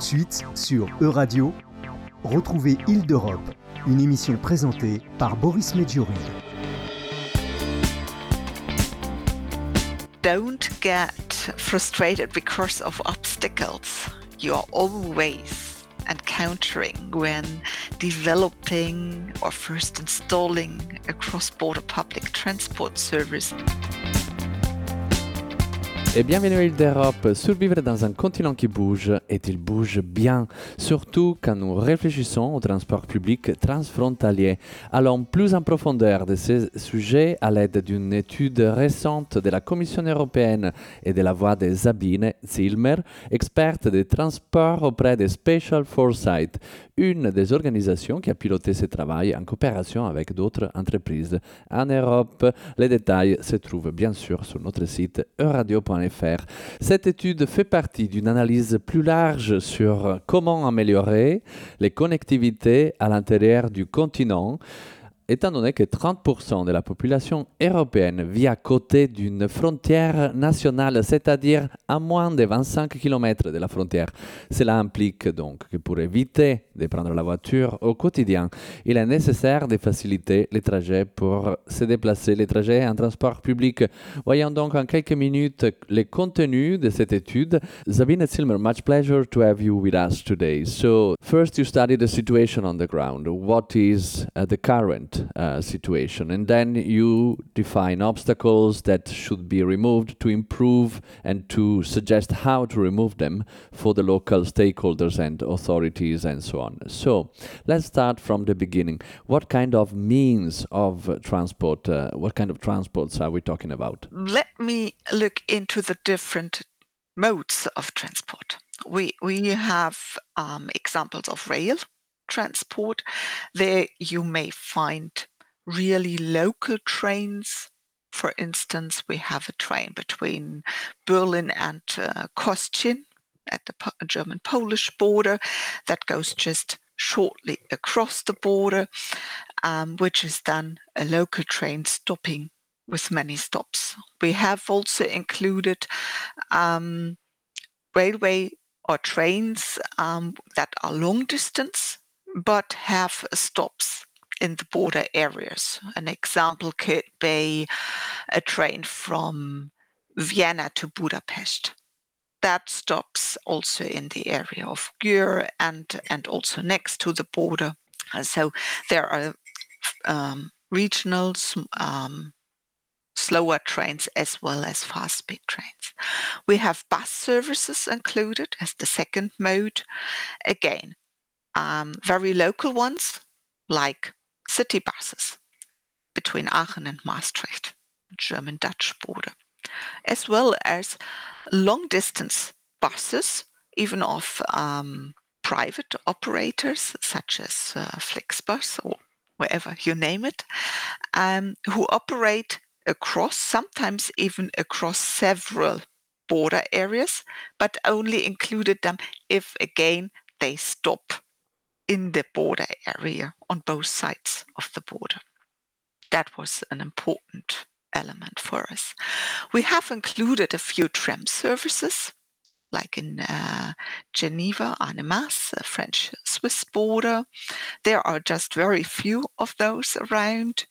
de suite sur Euradio, retrouvez Île d'Europe, une émission présentée par Boris Medjouri. Don't get frustrated because of obstacles. You are always encountering when developing or first installing a cross border public transport service. Et bienvenue d'Europe. Survivre dans un continent qui bouge, et il bouge bien, surtout quand nous réfléchissons au transport public transfrontalier. Allons plus en profondeur de ces sujets à l'aide d'une étude récente de la Commission européenne et de la voix de Sabine Zilmer, experte des transports auprès de Special Foresight, une des organisations qui a piloté ce travail en coopération avec d'autres entreprises en Europe. Les détails se trouvent bien sûr sur notre site Cette étude fait partie d'une analyse plus large sur comment améliorer les connectivités à l'intérieur du continent étant donné que 30% de la population européenne vit à côté d'une frontière nationale, c'est-à-dire à moins de 25 km de la frontière. Cela implique donc que pour éviter de prendre la voiture au quotidien, il est nécessaire de faciliter les trajets pour se déplacer, les trajets en transport public. Voyons donc en quelques minutes les contenus de cette étude. Sabine Zilmer, much pleasure to have you with us today. So, first you study the situation on the ground. What is uh, the current uh, situation. And then you define obstacles that should be removed to improve and to suggest how to remove them for the local stakeholders and authorities and so on. So let's start from the beginning. What kind of means of transport, uh, what kind of transports are we talking about? Let me look into the different modes of transport. We, we have um, examples of rail, transport. There you may find really local trains. For instance, we have a train between Berlin and uh, Kostrzyn at the German Polish border that goes just shortly across the border, um, which is then a local train stopping with many stops. We have also included um, railway or trains um, that are long distance but have stops in the border areas. An example could be a train from Vienna to Budapest. That stops also in the area of Győr and, and also next to the border. And so there are um, regional um, slower trains as well as fast speed trains. We have bus services included as the second mode. Again, um, very local ones like city buses between Aachen and Maastricht, German Dutch border, as well as long distance buses, even of um, private operators such as uh, Flixbus or wherever you name it, um, who operate across, sometimes even across several border areas, but only included them if again they stop in the border area on both sides of the border. That was an important element for us. We have included a few tram services, like in uh, Geneva, Annemasse, the French Swiss border. There are just very few of those around.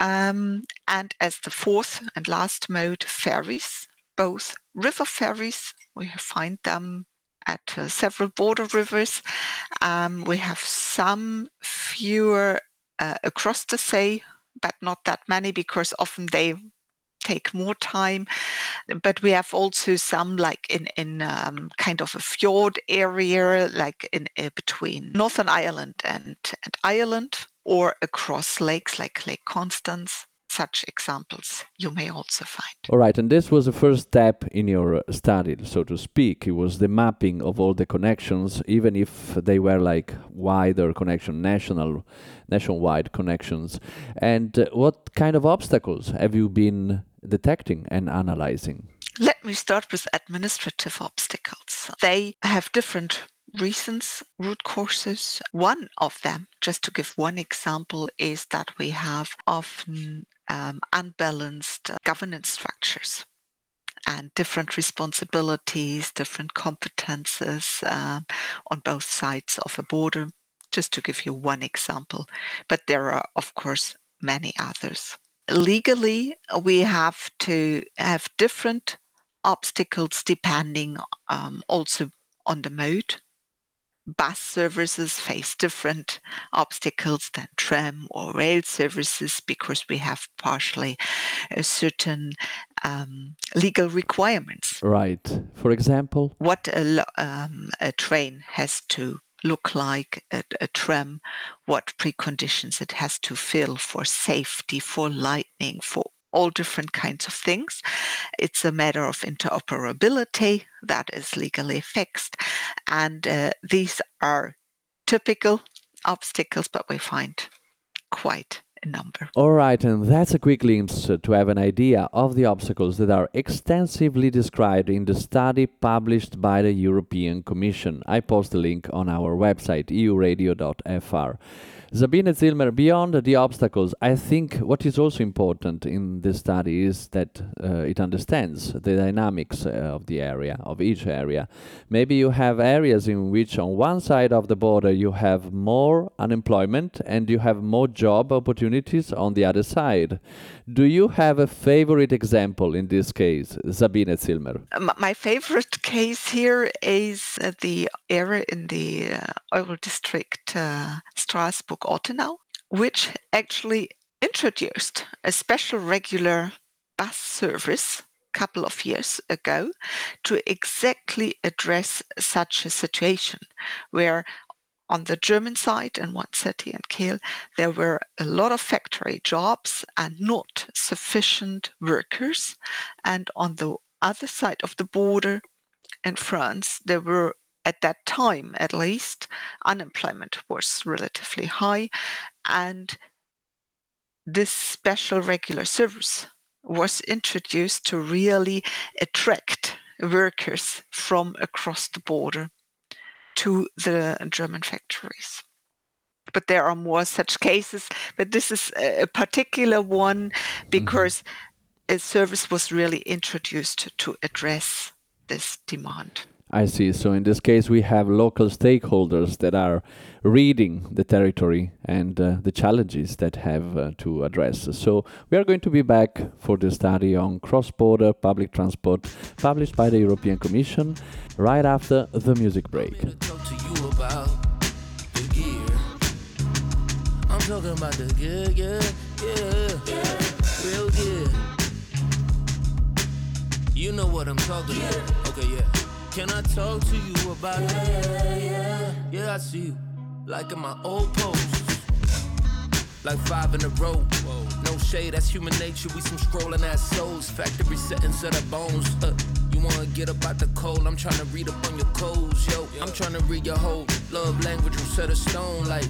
Um, and as the fourth and last mode, ferries, both river ferries, we find them at uh, several border rivers. Um, we have some fewer uh, across the sea, but not that many because often they take more time. But we have also some like in in um, kind of a fjord area, like in uh, between Northern Ireland and, and Ireland, or across lakes like Lake Constance such examples you may also find. All right, and this was the first step in your study, so to speak. It was the mapping of all the connections, even if they were like wider connection, national, nationwide connections. And uh, what kind of obstacles have you been detecting and analyzing? Let me start with administrative obstacles. They have different reasons, root causes. One of them, just to give one example, is that we have often um, unbalanced governance structures. and different responsibilities, different competences uh, on both sides of a border, just to give you one example. But there are, of course, many others. Legally, we have to have different obstacles depending um, also on the mode bus services face different obstacles than tram or rail services because we have partially a certain um, legal requirements. Right. For example, what a, um, a train has to look like a, a, tram, what preconditions it has to fill for safety, for lightning, for all different kinds of things. It's a matter of interoperability that is legally fixed. And uh, these are typical obstacles, but we find quite a number. All right, and that's a quick glimpse to have an idea of the obstacles that are extensively described in the study published by the European Commission. I post the link on our website, euradio.fr. Sabine Zillmer, beyond the obstacles, I think what is also important in this study is that uh, it understands the dynamics uh, of the area, of each area. Maybe you have areas in which, on one side of the border, you have more unemployment and you have more job opportunities on the other side. Do you have a favorite example in this case, Sabine Zillmer? My favorite case here is uh, the area in the uh, oil district uh, Ortenau, which actually introduced a special regular bus service a couple of years ago to exactly address such a situation where on the German side in one city in Kehl, there were a lot of factory jobs and not sufficient workers. And on the other side of the border in France, there were at that time at least unemployment was relatively high and this special regular service was introduced to really attract workers from across the border to the German factories. But there are more such cases, but this is a particular one mm-hmm. because mm-hmm. a service was really introduced to address this demand. I see. So in this case, we have local stakeholders that are reading the territory and uh, the challenges that have uh, to address. So we are going to be back for the study on cross-border public transport published by the European Commission right after the music break. talking about the good, good, yeah, real good. You know what I'm talking about. Okay, yeah. Can I talk to you about it? Yeah, yeah, yeah. I see you. Like in my old posts. Like five in a row. Whoa. No shade, that's human nature. We some scrolling ass souls. Factory settings of the bones. Uh, you wanna get up out the cold? I'm trying to read up on your codes, yo. I'm trying to read your whole love language from set of stone. Like,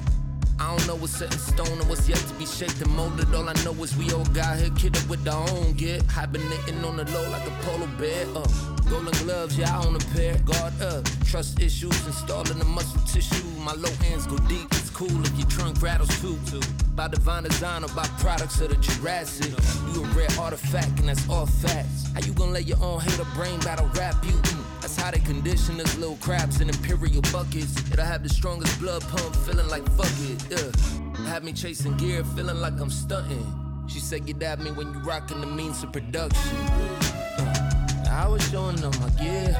I don't know what's set in stone and what's yet to be shaped and molded. All I know is we all got here, kidded with our own get. Hibernating on the low like a polar bear. Uh. Golden gloves, yeah, I own a pair. Guard up, trust issues, installing the muscle tissue. My low hands go deep, it's cool if your trunk rattles too. too. By divine design or by products of the Jurassic. You a rare artifact, and that's all facts. How you gonna let your own hater brain battle rap you? Mm, that's how they condition us little crabs in imperial buckets. It'll have the strongest blood pump, feeling like fuck it. Yeah. Have me chasing gear, feeling like I'm stunting. She said, Get at me when you rockin' the means of production. I was showing them my gear.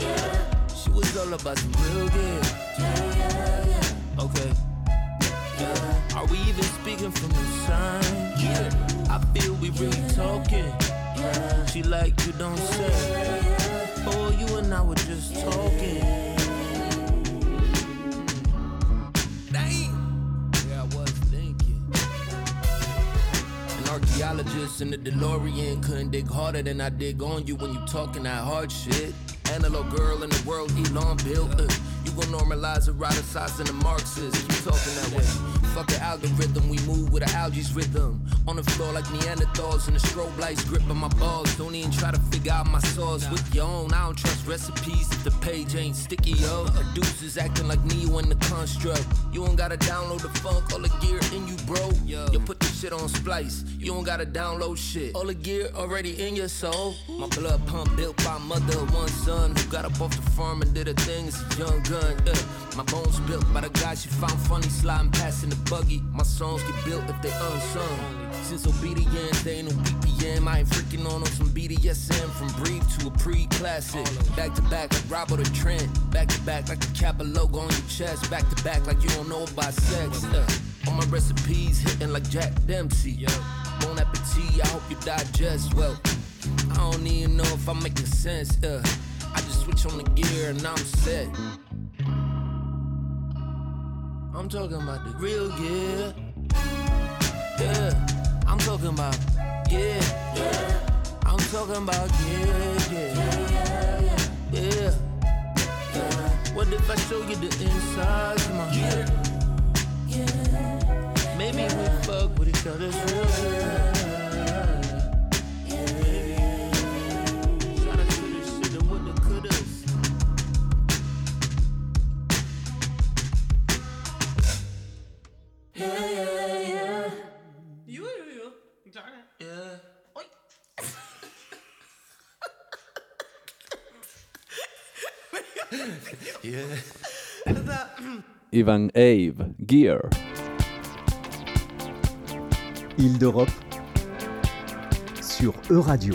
Yeah. She was all about some real gear. Yeah, yeah. Okay. Yeah. Are we even speaking from the sign? Yeah. I feel we really talking. Yeah. She like you don't say. Oh, you and I were just talking. Archaeologists in the DeLorean couldn't dig harder than I dig on you when you talking that hard shit. Analog girl in the world Elon built. Uh, gon' normalize eroticizing and the Marxists. You talking that way. Fuck the algorithm, we move with the algae's rhythm. On the floor like Neanderthals and the strobe lights gripping my balls. Don't even try to figure out my sauce with your own. I don't trust recipes if the page ain't sticky, yo. Producers acting like Neo in the construct. You don't gotta download the funk, all the gear in you, bro. You put the shit on splice. You don't gotta download shit. All the gear already in your soul. My blood pump built by mother of one son who got up off the farm and did a thing as a young gun. Yeah. My bones built by the guy she found funny sliding past in the buggy. My songs get built if they unsung. Since obedience, they ain't no BPM. I ain't freaking on on some BDSM from brief to a pre-classic. Back to back like Robert or Trent. Back to back like the Kappa logo on your chest. Back to back like you don't know about sex. Yeah. All my recipes hitting like Jack Dempsey. Bon appetit, I hope you digest well. I don't even know if I'm making sense. Yeah. I just switch on the gear and I'm set. I'm talking about the real gear. Yeah, I'm talking about yeah, yeah. I'm talking about yeah, yeah, yeah, yeah. What if I show you the inside of my head? Maybe we fuck with each other's real good. Shout out to the shit and what the couldas. Yeah. Ivan Ave, Gear. Île d'Europe sur E-Radio.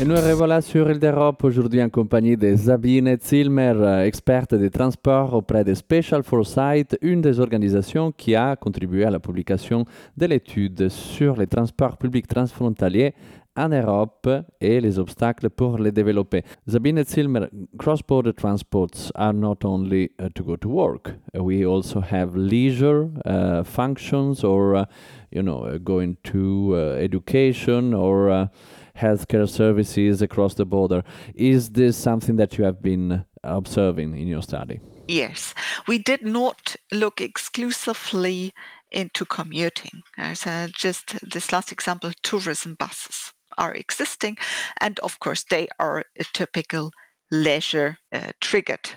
Et nous revoilà sur Île d'Europe aujourd'hui en compagnie de Sabine Zilmer, experte des transports auprès de Special Foresight, une des organisations qui a contribué à la publication de l'étude sur les transports publics transfrontaliers en Europe et les obstacles pour les développer. Sabine Zillmer, cross-border transports are not only uh, to go to work. We also have leisure uh, functions or, uh, you know, uh, going to uh, education or healthcare services across the border. Is this something that you have been observing in your study? Yes, we did not look exclusively into commuting. As uh, just this last example, tourism buses are existing, and of course, they are a typical leisure uh, triggered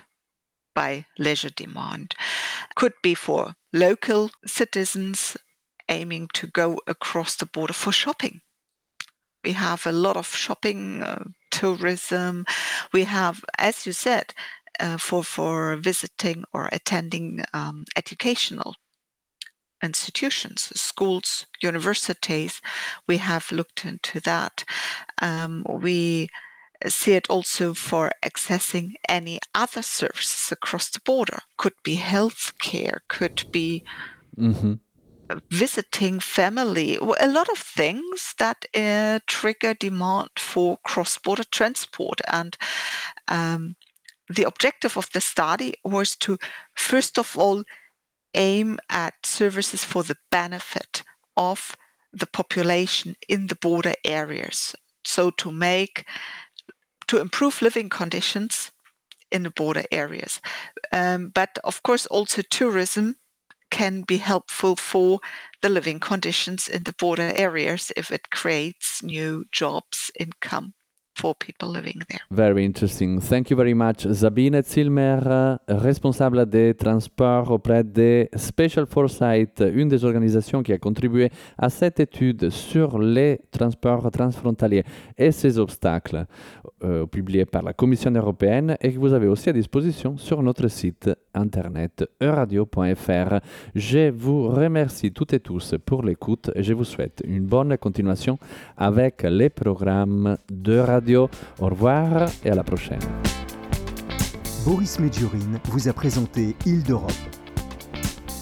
by leisure demand. Could be for local citizens aiming to go across the border for shopping. We have a lot of shopping, uh, tourism. We have, as you said, uh, for for visiting or attending um, educational institutions, schools, universities. We have looked into that. Um, we see it also for accessing any other services across the border. Could be healthcare, could be hmm visiting family, a lot of things that uh, trigger demand for cross-border transport. And um, the objective of the study was to, first of all, aim at services for the benefit of the population in the border areas. So to make, to improve living conditions in the border areas. Um, but of course, also tourism can be helpful for the living conditions in the border areas if it creates new jobs, income for people living there. Very interesting. Thank you very much. Sabine Zillmer, responsable des transports auprès de Spatial Foresight, une des organisations qui a contribué à cette étude sur les transports transfrontaliers et ses obstacles, euh, publiée par la Commission européenne et que vous avez aussi à disposition sur notre site internet euradio.fr. Je vous remercie toutes et tous pour l'écoute et je vous souhaite une bonne continuation avec les programmes de radio. Au revoir et à la prochaine. Boris Medjurin vous a présenté Île d'Europe.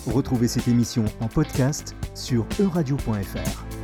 Retrouvez cette émission en podcast sur euradio.fr.